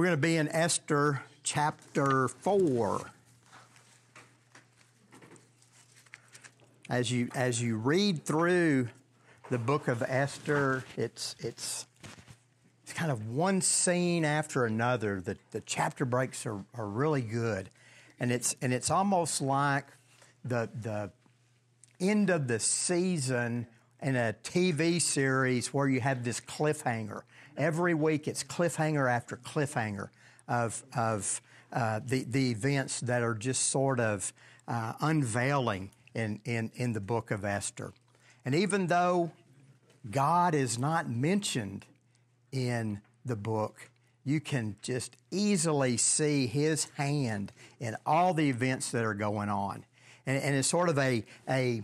We're going to be in Esther chapter 4. As you, as you read through the book of Esther, it's, it's, it's kind of one scene after another. The, the chapter breaks are, are really good. And it's, and it's almost like the, the end of the season in a TV series where you have this cliffhanger. Every week it's cliffhanger after cliffhanger of, of uh, the, the events that are just sort of uh, unveiling in, in, in the book of Esther. And even though God is not mentioned in the book, you can just easily see his hand in all the events that are going on. And, and it's sort of a, a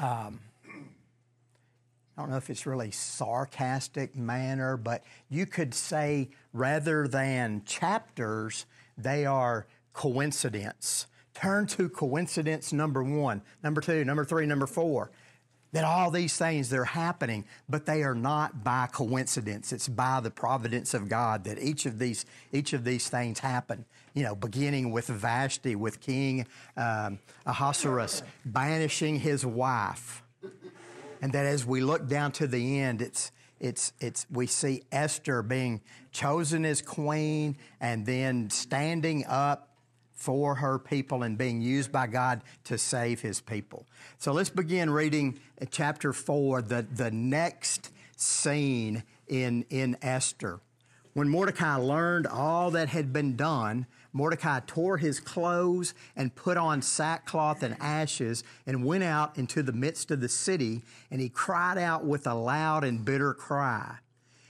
um, I don't know if it's really sarcastic manner, but you could say rather than chapters, they are coincidence. Turn to coincidence number one, number two, number three, number four. That all these things they're happening, but they are not by coincidence. It's by the providence of God that each of these each of these things happen. You know, beginning with Vashti, with King um, Ahasuerus banishing his wife and that as we look down to the end, it's it's it's we see Esther being chosen as queen and then standing up for her people and being used by God to save his people. So let's begin reading chapter 4, the, the next scene in, in Esther. When Mordecai learned all that had been done, Mordecai tore his clothes and put on sackcloth and ashes and went out into the midst of the city, and he cried out with a loud and bitter cry.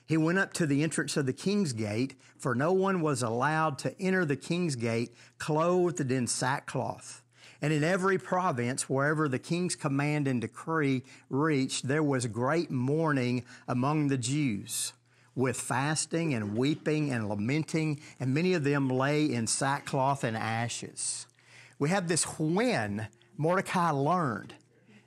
He went up to the entrance of the king's gate, for no one was allowed to enter the king's gate clothed in sackcloth. And in every province, wherever the king's command and decree reached, there was great mourning among the Jews with fasting and weeping and lamenting, and many of them lay in sackcloth and ashes. We have this when Mordecai learned.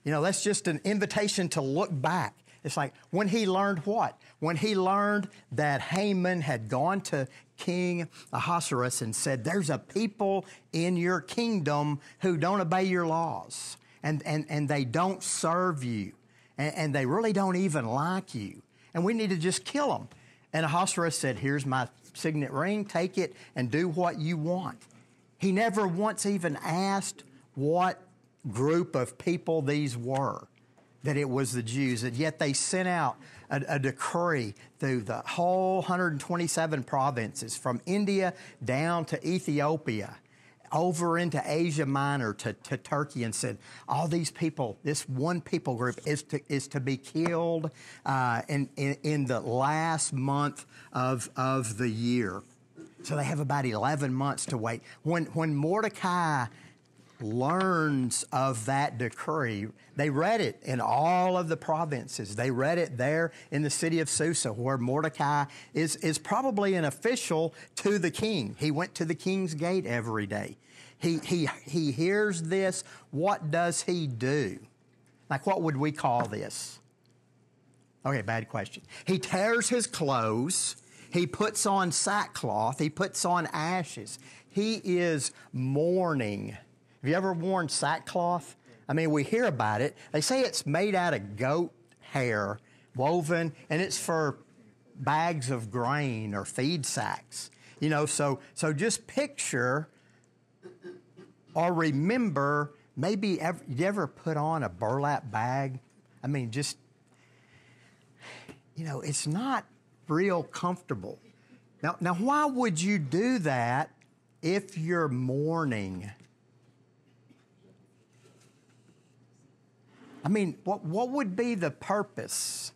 You know, that's just an invitation to look back. It's like when he learned what? When he learned that Haman had gone to King Ahasuerus and said, There's a people in your kingdom who don't obey your laws, and, and, and they don't serve you, and, and they really don't even like you, and we need to just kill them. And Ahasuerus said, Here's my signet ring, take it and do what you want. He never once even asked what group of people these were, that it was the Jews, and yet they sent out a, a decree through the whole 127 provinces from India down to Ethiopia over into Asia Minor to, to Turkey and said, all these people, this one people group is to, is to be killed uh, in, in, in, the last month of, of the year. So they have about 11 months to wait. When, when Mordecai learns of that decree. They read it in all of the provinces. They read it there in the city of Susa, where Mordecai is, is probably an official to the king. He went to the king's gate every day. He, he, he hears this. What does he do? Like, what would we call this? Okay, bad question. He tears his clothes. He puts on sackcloth. He puts on ashes. He is mourning have you ever worn sackcloth? I mean, we hear about it. They say it's made out of goat hair, woven, and it's for bags of grain or feed sacks. You know, so so just picture or remember maybe ever, you ever put on a burlap bag? I mean, just you know, it's not real comfortable. Now, now, why would you do that if you're mourning? I mean, what, what would be the purpose?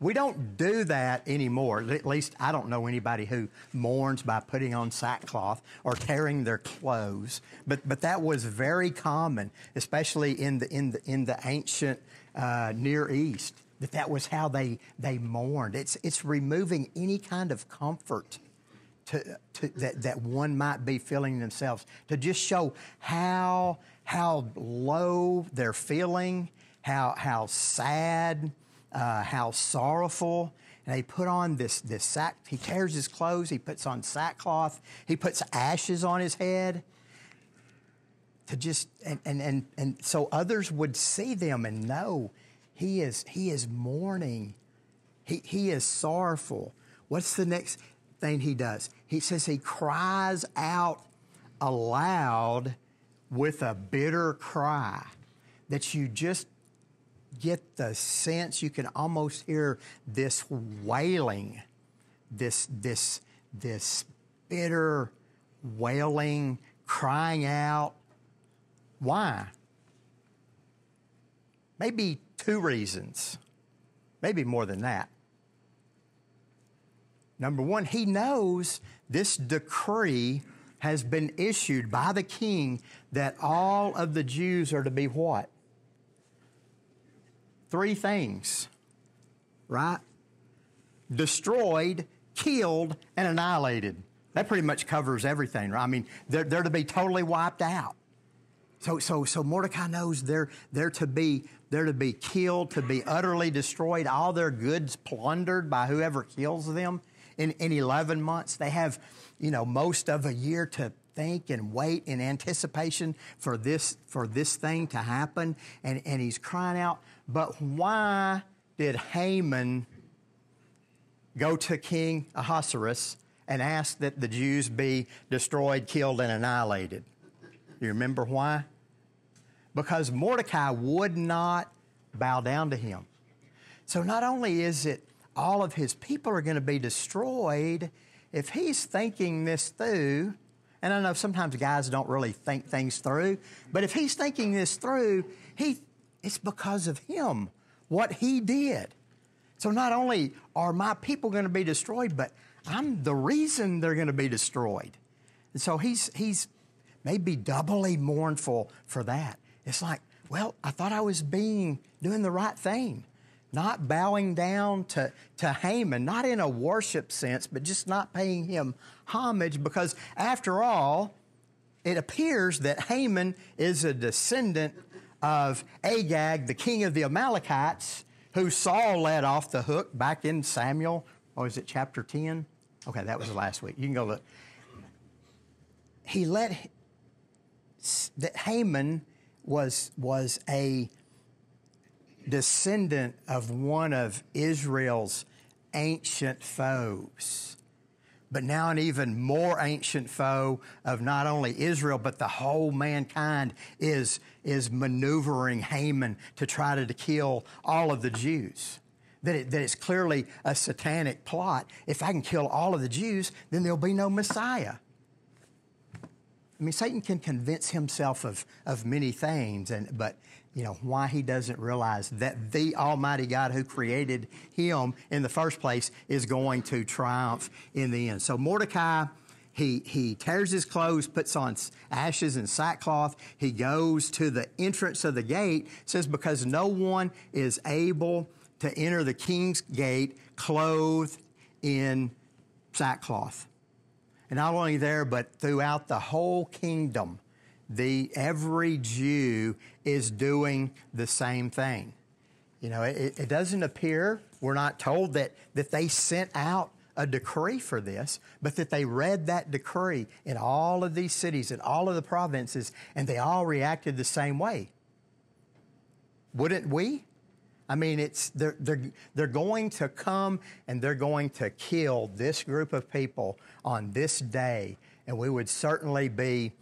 We don't do that anymore. At least I don't know anybody who mourns by putting on sackcloth or tearing their clothes. But, but that was very common, especially in the, in the, in the ancient uh, Near East, that that was how they, they mourned. It's, it's removing any kind of comfort to, to, that, that one might be feeling themselves, to just show how, how low they're feeling how, how sad, uh, how sorrowful. and they put on this, this sack. He tears his clothes, he puts on sackcloth, he puts ashes on his head to just, and, and, and, and so others would see them and know he is, he is mourning. He, he is sorrowful. What's the next thing he does? He says he cries out aloud with a bitter cry that you just get the sense you can almost hear this wailing, this, this, this bitter wailing, crying out. Why? Maybe two reasons, maybe more than that. Number one, he knows this decree has been issued by the king that all of the Jews are to be what? Three things, right? Destroyed, killed, and annihilated. That pretty much covers everything, right? I mean, they're, they're to be totally wiped out. So, so, so Mordecai knows they're, they're, to be, they're to be killed, to be utterly destroyed, all their goods plundered by whoever kills them in, in 11 months. They have, you know, most of a year to think and wait in anticipation for this, for this thing to happen. And, and he's crying out, but why did Haman go to King Ahasuerus and ask that the Jews be destroyed, killed, and annihilated? You remember why? Because Mordecai would not bow down to him. So not only is it all of his people are going to be destroyed, if he's thinking this through, and I know sometimes guys don't really think things through, but if he's thinking this through, he, it's because of him, what he did. So not only are my people going to be destroyed, but I'm the reason they're going to be destroyed. And so he's, he's maybe doubly mournful for that. It's like, well, I thought I was being, doing the right thing not bowing down to, to Haman, not in a worship sense, but just not paying him homage, because after all, it appears that Haman is a descendant of Agag, the king of the Amalekites, who Saul let off the hook back in Samuel, or is it chapter 10? Okay, that was last week. You can go look. He let that Haman was was a descendant of one of Israel's ancient foes. But now, an even more ancient foe of not only Israel, but the whole mankind is, is maneuvering Haman to try to, to kill all of the Jews. That, it, that it's clearly a satanic plot. If I can kill all of the Jews, then there'll be no Messiah. I mean, Satan can convince himself of, of many things, and, but you know, why he doesn't realize that the Almighty God who created him in the first place is going to triumph in the end. So Mordecai, he, he tears his clothes, puts on ashes and sackcloth. He goes to the entrance of the gate, says, because no one is able to enter the king's gate clothed in sackcloth. And not only there, but throughout the whole kingdom the every Jew is doing the same thing. You know, it, it doesn't appear, we're not told that, that they sent out a decree for this, but that they read that decree in all of these cities, in all of the provinces, and they all reacted the same way. Wouldn't we? I mean, it's, they're, they're, they're going to come and they're going to kill this group of people on this day, and we would certainly be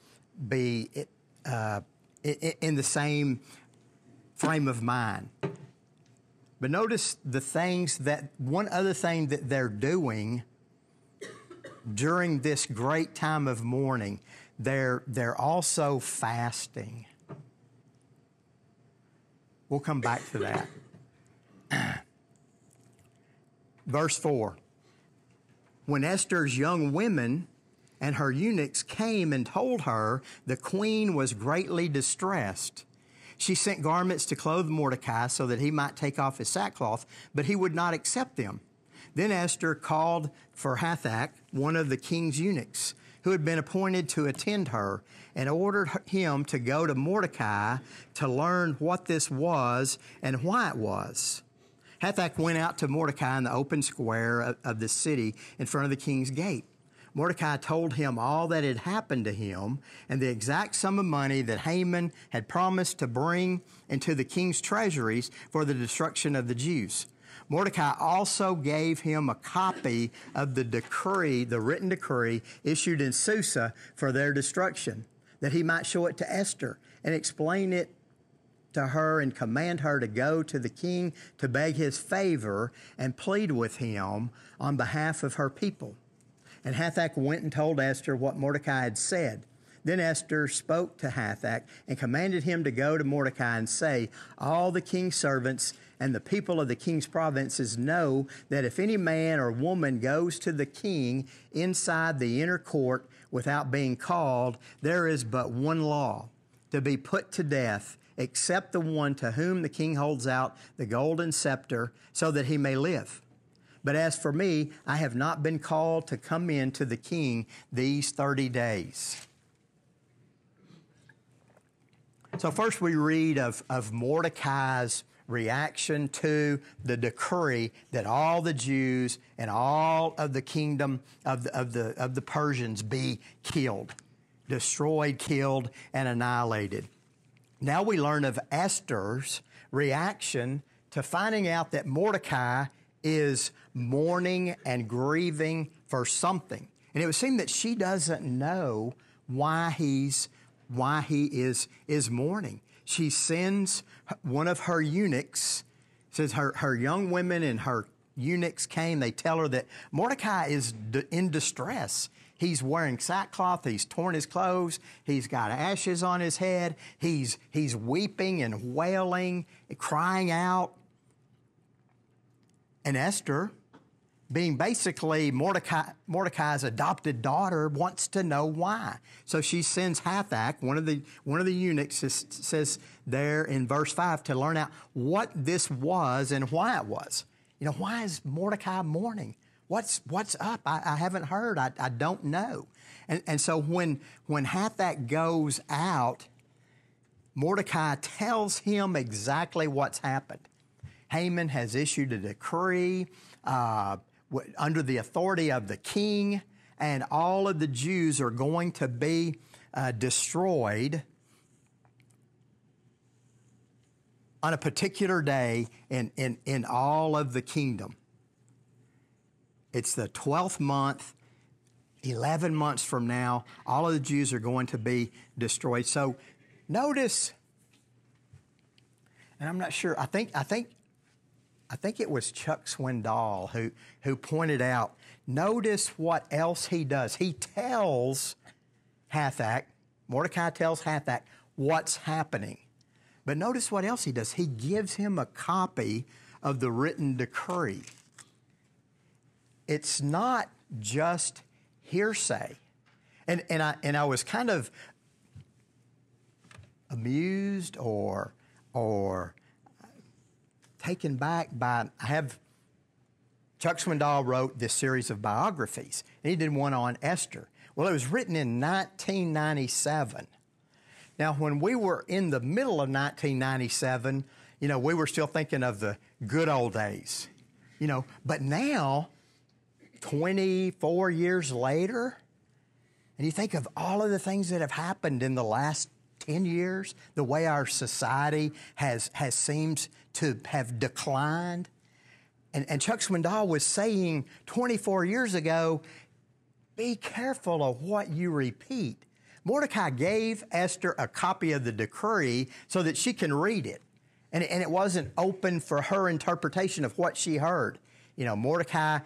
be uh, in the same frame of mind. But notice the things that, one other thing that they're doing during this great time of mourning, they're, they're also fasting. We'll come back to that. Verse 4 When Esther's young women and her eunuchs came and told her the queen was greatly distressed. She sent garments to clothe Mordecai so that he might take off his sackcloth, but he would not accept them. Then Esther called for Hathach, one of the king's eunuchs, who had been appointed to attend her, and ordered him to go to Mordecai to learn what this was and why it was. Hathach went out to Mordecai in the open square of, of the city in front of the king's gate. Mordecai told him all that had happened to him and the exact sum of money that Haman had promised to bring into the king's treasuries for the destruction of the Jews. Mordecai also gave him a copy of the decree, the written decree issued in Susa for their destruction, that he might show it to Esther and explain it to her and command her to go to the king to beg his favor and plead with him on behalf of her people. And Hathach went and told Esther what Mordecai had said. Then Esther spoke to Hathach and commanded him to go to Mordecai and say, All the king's servants and the people of the king's provinces know that if any man or woman goes to the king inside the inner court without being called, there is but one law to be put to death, except the one to whom the king holds out the golden scepter, so that he may live. But as for me, I have not been called to come in to the king these 30 days. So, first we read of, of Mordecai's reaction to the decree that all the Jews and all of the kingdom of the, of the, of the Persians be killed, destroyed, killed, and annihilated. Now we learn of Esther's reaction to finding out that Mordecai is mourning and grieving for something. And it would seem that she doesn't know why he's why he is is mourning she sends one of her eunuchs, says her, her young women and her eunuchs came. They tell her that Mordecai is in distress. He's wearing sackcloth. He's torn his clothes. He's got ashes on his head. He's, he's weeping and wailing, crying out. And Esther, being basically Mordecai, Mordecai's adopted daughter, wants to know why. So she sends Hathach, one of the, one of the eunuchs, says there in verse 5 to learn out what this was and why it was. You know, why is Mordecai mourning? What's, what's up? I, I haven't heard. I, I don't know. And, and so when, when Hathach goes out, Mordecai tells him exactly what's happened. Haman has issued a decree. Uh, under the authority of the king, and all of the Jews are going to be uh, destroyed on a particular day in, in, in all of the kingdom. It's the 12th month, 11 months from now, all of the Jews are going to be destroyed. So notice, and I'm not sure, I think, I think I think it was Chuck Swindoll who, who pointed out notice what else he does. He tells Hathach, Mordecai tells Hathach what's happening. But notice what else he does. He gives him a copy of the written decree. It's not just hearsay. And, and, I, and I was kind of amused or, or taken back by, I have, Chuck Swindoll wrote this series of biographies, and he did one on Esther. Well, it was written in 1997. Now, when we were in the middle of 1997, you know, we were still thinking of the good old days, you know, but now, 24 years later, and you think of all of the things that have happened in the last 10 years, the way our society has, has seems to have declined. And, and Chuck Swindoll was saying 24 years ago, be careful of what you repeat. Mordecai gave Esther a copy of the decree so that she can read it. And, and it wasn't open for her interpretation of what she heard. You know, Mordecai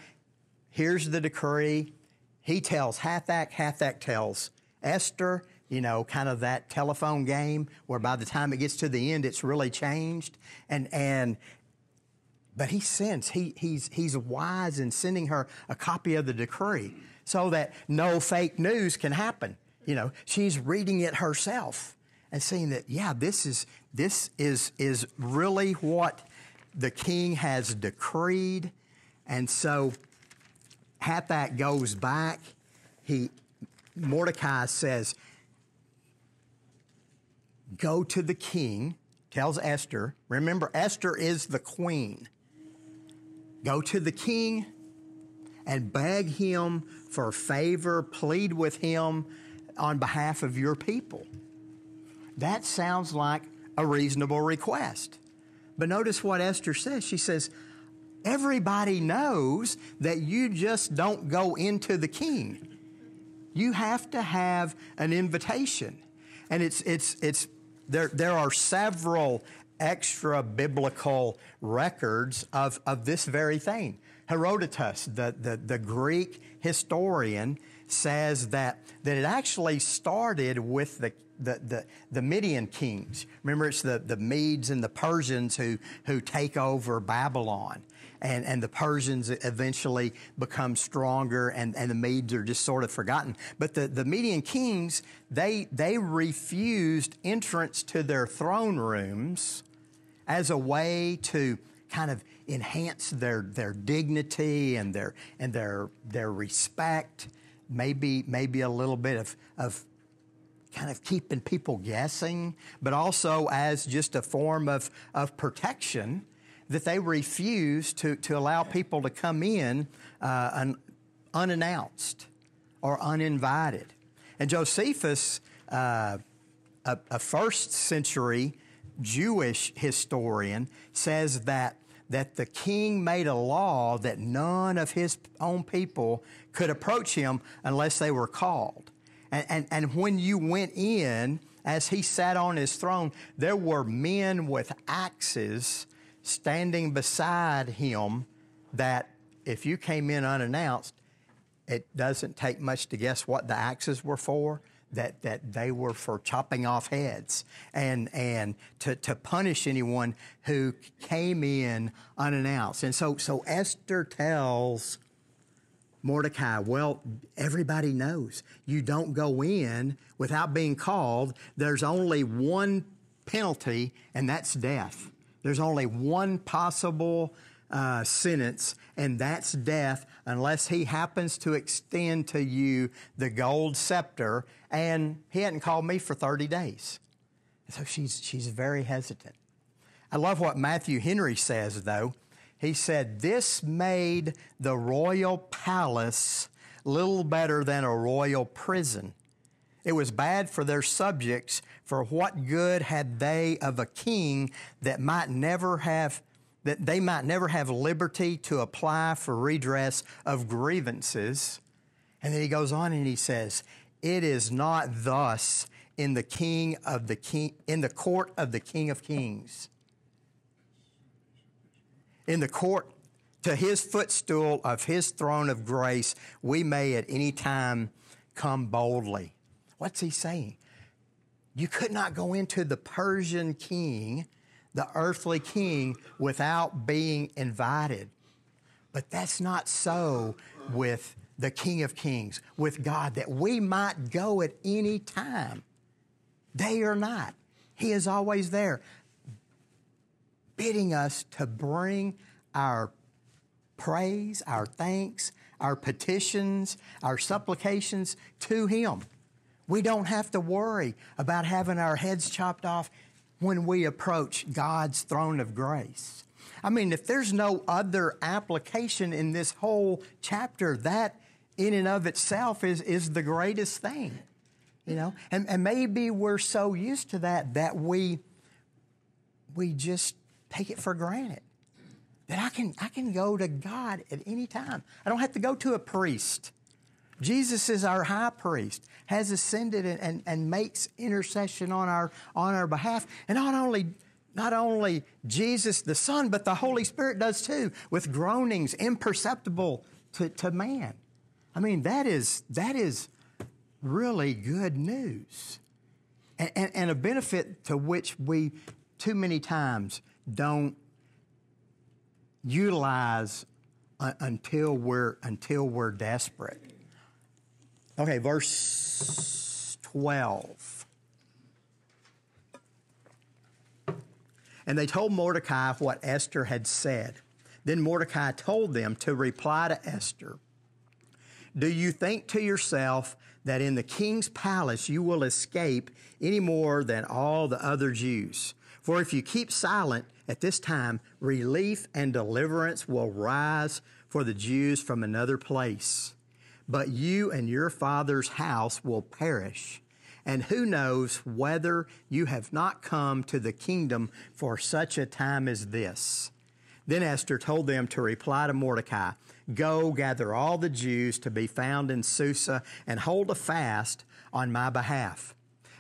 hears the decree. He tells Hathach, Hathach tells Esther, you know, kind of that telephone game where by the time it gets to the end, it's really changed. And, and, but he sends, he, he's, he's wise in sending her a copy of the decree so that no fake news can happen. You know, she's reading it herself and seeing that, yeah, this is, this is, is really what the king has decreed. And so Hathach goes back. He, Mordecai says, go to the king, tells Esther. Remember, Esther is the queen. Go to the king and beg him for favor, plead with him on behalf of your people. That sounds like a reasonable request. But notice what Esther says. She says, Everybody knows that you just don't go into the king. You have to have an invitation. And it's, it's, it's, there, there are several extra biblical records of, of this very thing. Herodotus, the, the, the Greek historian, says that, that it actually started with the, the, the, the Median kings. Remember, it's the, the Medes and the Persians who, who take over Babylon. And, and the Persians eventually become stronger, and, and the Medes are just sort of forgotten. But the, the Median kings, they, they refused entrance to their throne rooms as a way to kind of enhance their, their dignity and their, and their, their respect, maybe, maybe a little bit of, of kind of keeping people guessing, but also as just a form of, of protection that they refused to, to allow people to come in uh, un, unannounced or uninvited. And Josephus, uh, a, a first century Jewish historian says that that the king made a law that none of his own people could approach him unless they were called. And, and, and when you went in, as he sat on his throne, there were men with axes standing beside him that if you came in unannounced, it doesn't take much to guess what the axes were for that, that they were for chopping off heads and, and to, to punish anyone who came in unannounced. And so, so Esther tells Mordecai, well, everybody knows you don't go in without being called. There's only one penalty, and that's death. There's only one possible uh, sentence, and that's death unless he happens to extend to you the gold scepter. And he hadn't called me for 30 days. So she's, she's very hesitant. I love what Matthew Henry says, though. He said, This made the royal palace little better than a royal prison. It was bad for their subjects, for what good had they of a king that might never have that they might never have liberty to apply for redress of grievances. And then he goes on and he says, It is not thus in the king of the king in the court of the King of Kings. In the court to his footstool of his throne of grace, we may at any time come boldly. What's he saying? You could not go into the Persian king the earthly king without being invited. But that's not so with the King of Kings, with God, that we might go at any time, day or night. He is always there, bidding us to bring our praise, our thanks, our petitions, our supplications to Him. We don't have to worry about having our heads chopped off when we approach God's throne of grace. I mean, if there's no other application in this whole chapter, that in and of itself is, is the greatest thing. You know? And, and maybe we're so used to that that we we just take it for granted. That I can I can go to God at any time. I don't have to go to a priest. Jesus is our high priest, has ascended and, and, and makes intercession on our, on our behalf. And not only not only Jesus the Son, but the Holy Spirit does too, with groanings imperceptible to, to man. I mean, that is, that is really good news. And, and, and a benefit to which we too many times don't utilize uh, until we're, until we're desperate. Okay, verse 12. And they told Mordecai what Esther had said. Then Mordecai told them to reply to Esther Do you think to yourself that in the king's palace you will escape any more than all the other Jews? For if you keep silent at this time, relief and deliverance will rise for the Jews from another place. But you and your father's house will perish. And who knows whether you have not come to the kingdom for such a time as this? Then Esther told them to reply to Mordecai Go gather all the Jews to be found in Susa and hold a fast on my behalf.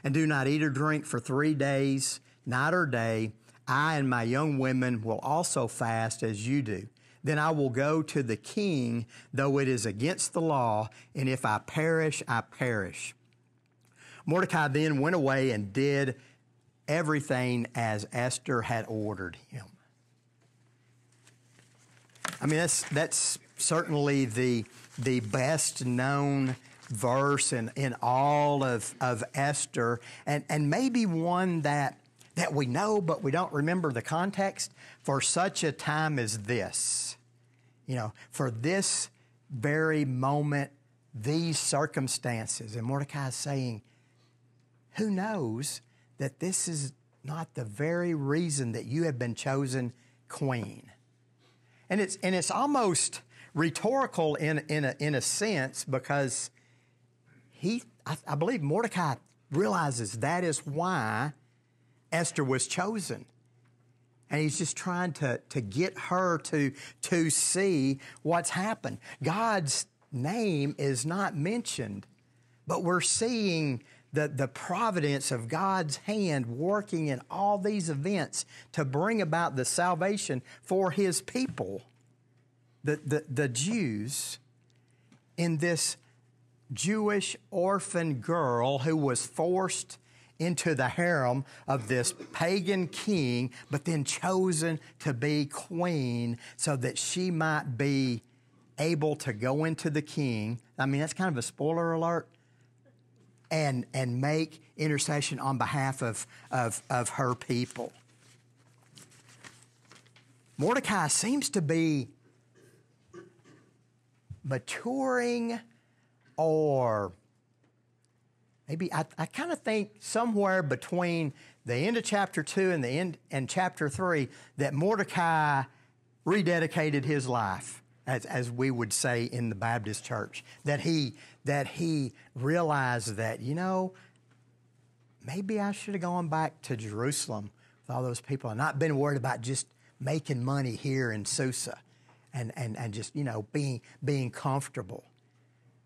And do not eat or drink for three days, night or day. I and my young women will also fast as you do. Then I will go to the king, though it is against the law, and if I perish, I perish. Mordecai then went away and did everything as Esther had ordered him. I mean, that's, that's certainly the, the best known verse in, in all of, of Esther, and, and maybe one that, that we know, but we don't remember the context for such a time as this. You know, for this very moment, these circumstances. And Mordecai is saying, who knows that this is not the very reason that you have been chosen queen? And it's, and it's almost rhetorical in, in, a, in a sense because he, I, I believe Mordecai realizes that is why Esther was chosen. And he's just trying to, to get her to, to see what's happened. God's name is not mentioned, but we're seeing the, the providence of God's hand working in all these events to bring about the salvation for his people, the, the, the Jews, in this Jewish orphan girl who was forced into the harem of this pagan king, but then chosen to be queen so that she might be able to go into the king. I mean, that's kind of a spoiler alert and, and make intercession on behalf of, of, of her people. Mordecai seems to be maturing or maybe I, I kind of think somewhere between the end of chapter 2 and the end and chapter 3 that Mordecai rededicated his life as, as we would say in the Baptist church that he that he realized that, you know, maybe I should have gone back to Jerusalem with all those people and not been worried about just making money here in Susa and, and, and just, you know, being, being comfortable.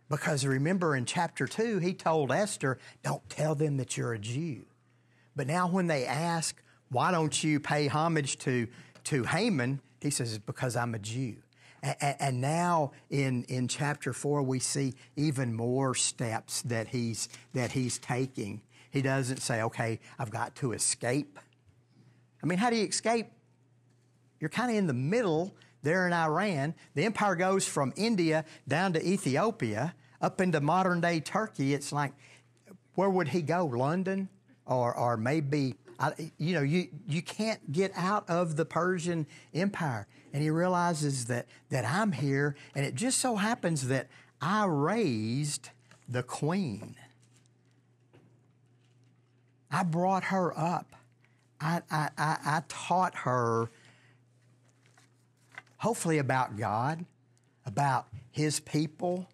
Because remember in chapter 2, he told Esther, don't tell them that you're a Jew. But now when they ask, why don't you pay homage to, to Haman? He says, because I'm a Jew. And now in, in chapter four, we see even more steps that he's, that he's taking. He doesn't say, okay, I've got to escape. I mean, how do you escape? You're kind of in the middle there in Iran. The empire goes from India down to Ethiopia, up into modern day Turkey. It's like, where would he go? London? Or, or maybe, you know, you, you can't get out of the Persian Empire and he realizes that, that I'm here, and it just so happens that I raised the queen. I brought her up. I, I, I, I taught her, hopefully, about God, about His people,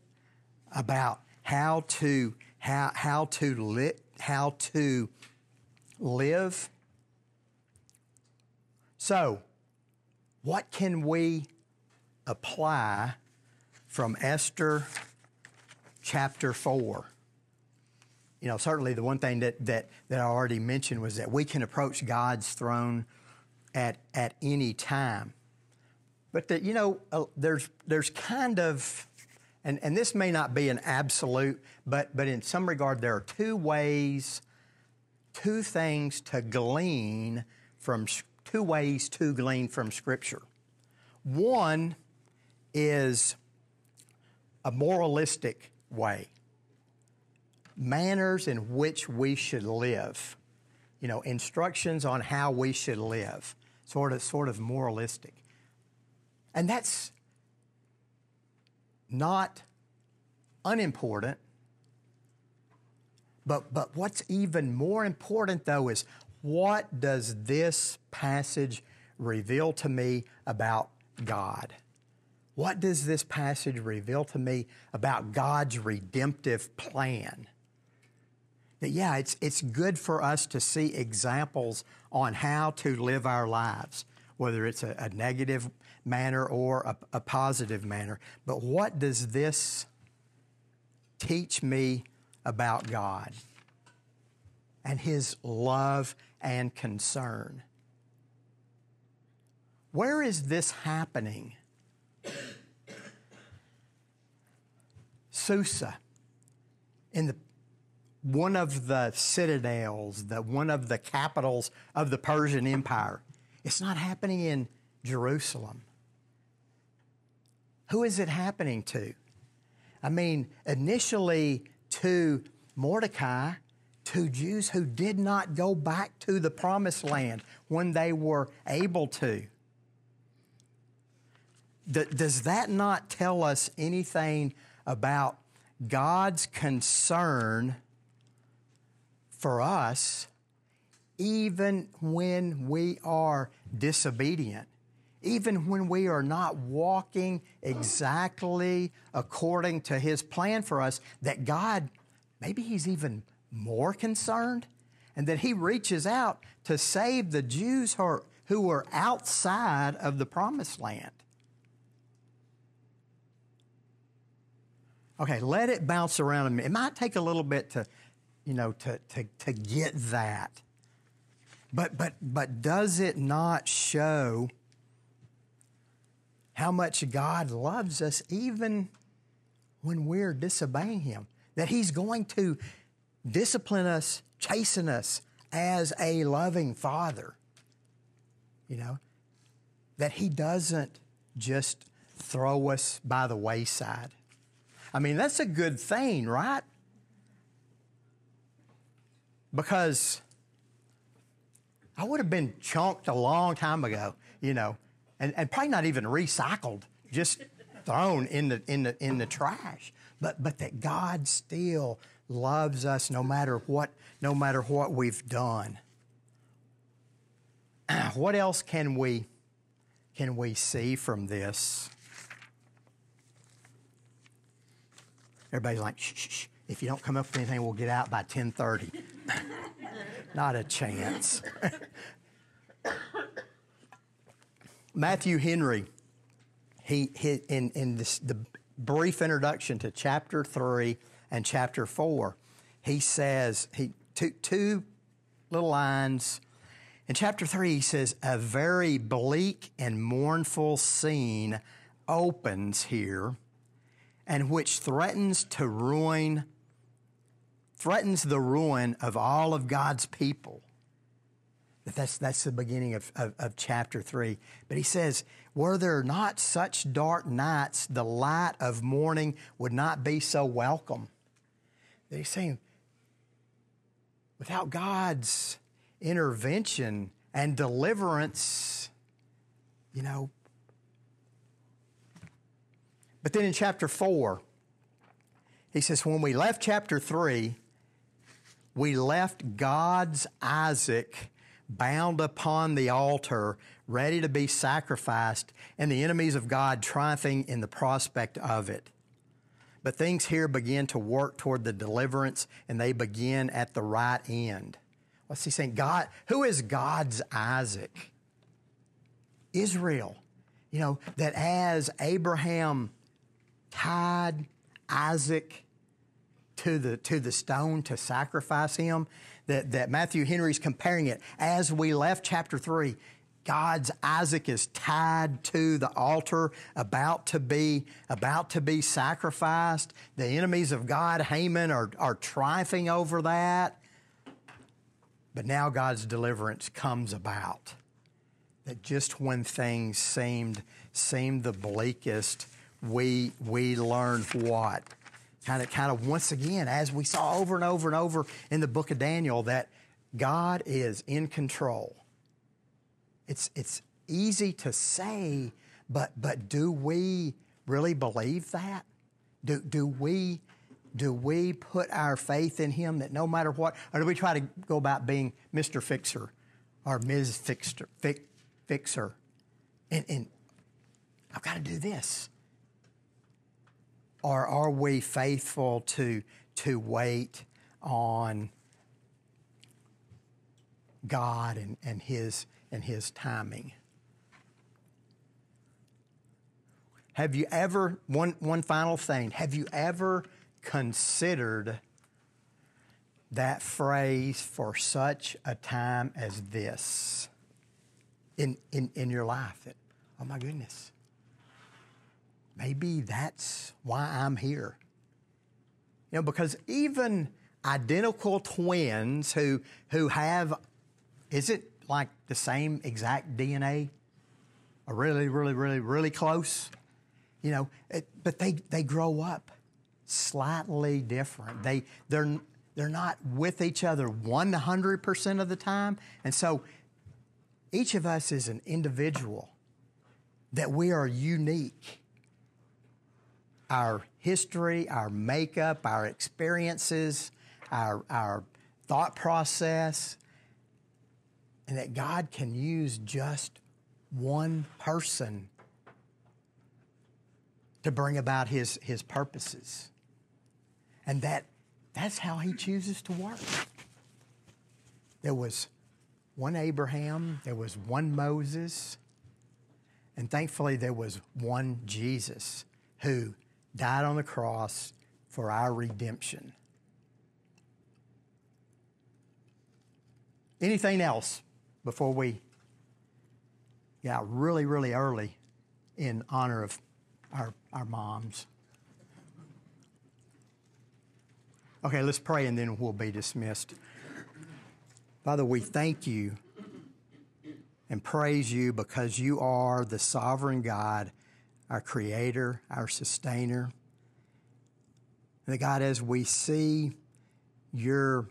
about how to how how to li- how to live. So, what can we apply from Esther chapter 4? You know, certainly the one thing that, that, that I already mentioned was that we can approach God's throne at, at any time. But that, you know, uh, there's, there's kind of, and, and this may not be an absolute, but, but in some regard, there are two ways, two things to glean from two ways to glean from Scripture. One is a moralistic way, manners in which we should live, you know, instructions on how we should live, sort of, sort of moralistic. And that's not unimportant. But, but what's even more important, though, is what does this passage reveal to me about God? What does this passage reveal to me about God's redemptive plan? That, yeah, it's, it's good for us to see examples on how to live our lives, whether it's a, a negative manner or a, a positive manner. But what does this teach me about God and His love and concern? Where is this happening? Susa, in the one of the citadels, the one of the capitals of the Persian Empire. It's not happening in Jerusalem. Who is it happening to? I mean, initially to Mordecai, to Jews who did not go back to the promised land when they were able to. Does that not tell us anything about God's concern for us even when we are disobedient? Even when we are not walking exactly according to His plan for us, that God, maybe He's even more concerned, and that He reaches out to save the Jews who are outside of the promised land. Okay, let it bounce around a minute. It might take a little bit to, you know, to, to, to get that. But, but, but does it not show how much God loves us even when we're disobeying Him. That He's going to discipline us, chasten us as a loving Father. You know, that He doesn't just throw us by the wayside. I mean, that's a good thing, right? Because I would have been chunked a long time ago, you know, and, and probably not even recycled, just thrown in the, in the, in the trash. But, but that God still loves us no matter what, no matter what we've done. what else can we, can we see from this? Everybody's like, shh, shh, shh. If you don't come up with anything, we'll get out by 1030. Not a chance. Matthew Henry, he, he in, in this, the brief introduction to chapter 3 and chapter 4, he says, he, two, two little lines. In chapter 3, he says, A very bleak and mournful scene opens here, and which threatens to ruin, threatens the ruin of all of God's people. That's, that's the beginning of, of, of, chapter 3. But he says, Were there not such dark nights, the light of morning would not be so welcome. That he's saying, without God's intervention and deliverance, you know. But then in chapter 4, he says, When we left chapter 3, we left God's Isaac bound upon the altar, ready to be sacrificed, and the enemies of God triumphing in the prospect of it. But things here begin to work toward the deliverance, and they begin at the right end. What's he saying? God, who is God's Isaac? Israel. You know, that as Abraham tied Isaac to the, to the stone to sacrifice him, that, that Matthew Henry's comparing it. As we left chapter 3, God's Isaac is tied to the altar, about to be, about to be sacrificed. The enemies of God, Haman, are, are triumphing over that. But now God's deliverance comes about. That just when things seemed, seemed the bleakest, we, we learn what? Kind of, kind of once again, as we saw over and over and over in the book of Daniel, that God is in control. It's, it's easy to say, but, but do we really believe that? Do, do we do we put our faith in Him that no matter what, or do we try to go about being Mr. Fixer or Ms. Fixer? Fixer? And, and I've got to do this. Or are we faithful to, to wait on God and, and, his, and His timing? Have you ever, one, one final thing, have you ever considered that phrase for such a time as this in, in, in your life? That, oh my goodness, maybe that's why I'm here. You know, because even identical twins who, who have, is it like the same exact DNA? Are really, really, really, really close? You know, it, but they, they grow up slightly different. They, they're, they're not with each other 100% of the time. And so each of us is an individual, that we are unique. Our history, our makeup, our experiences, our, our thought process, and that God can use just one person to bring about his, his purposes. And that, that's how he chooses to work. There was one Abraham, there was one Moses, and thankfully there was one Jesus who died on the cross for our redemption. Anything else before we got really, really early in honor of our, our moms. Okay, let's pray and then we'll be dismissed. Father, we thank you and praise you because you are the sovereign God, our creator, our sustainer. And God, as we see your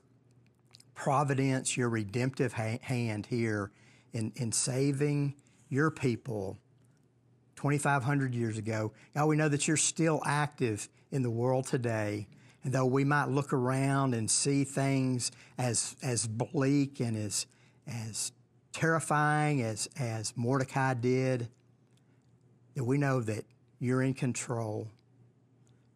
providence, your redemptive hand here in, in saving your people 2,500 years ago. God, we know that you're still active in the world today. And though we might look around and see things as, as bleak and as, as terrifying as, as Mordecai did, that we know that you're in control,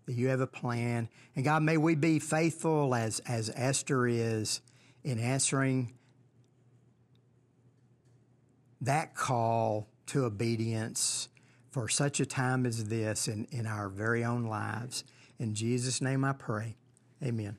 that you have a plan. And God, may we be faithful as, as Esther is in answering that call to obedience for such a time as this in, in our very own lives. In Jesus' name I pray. Amen.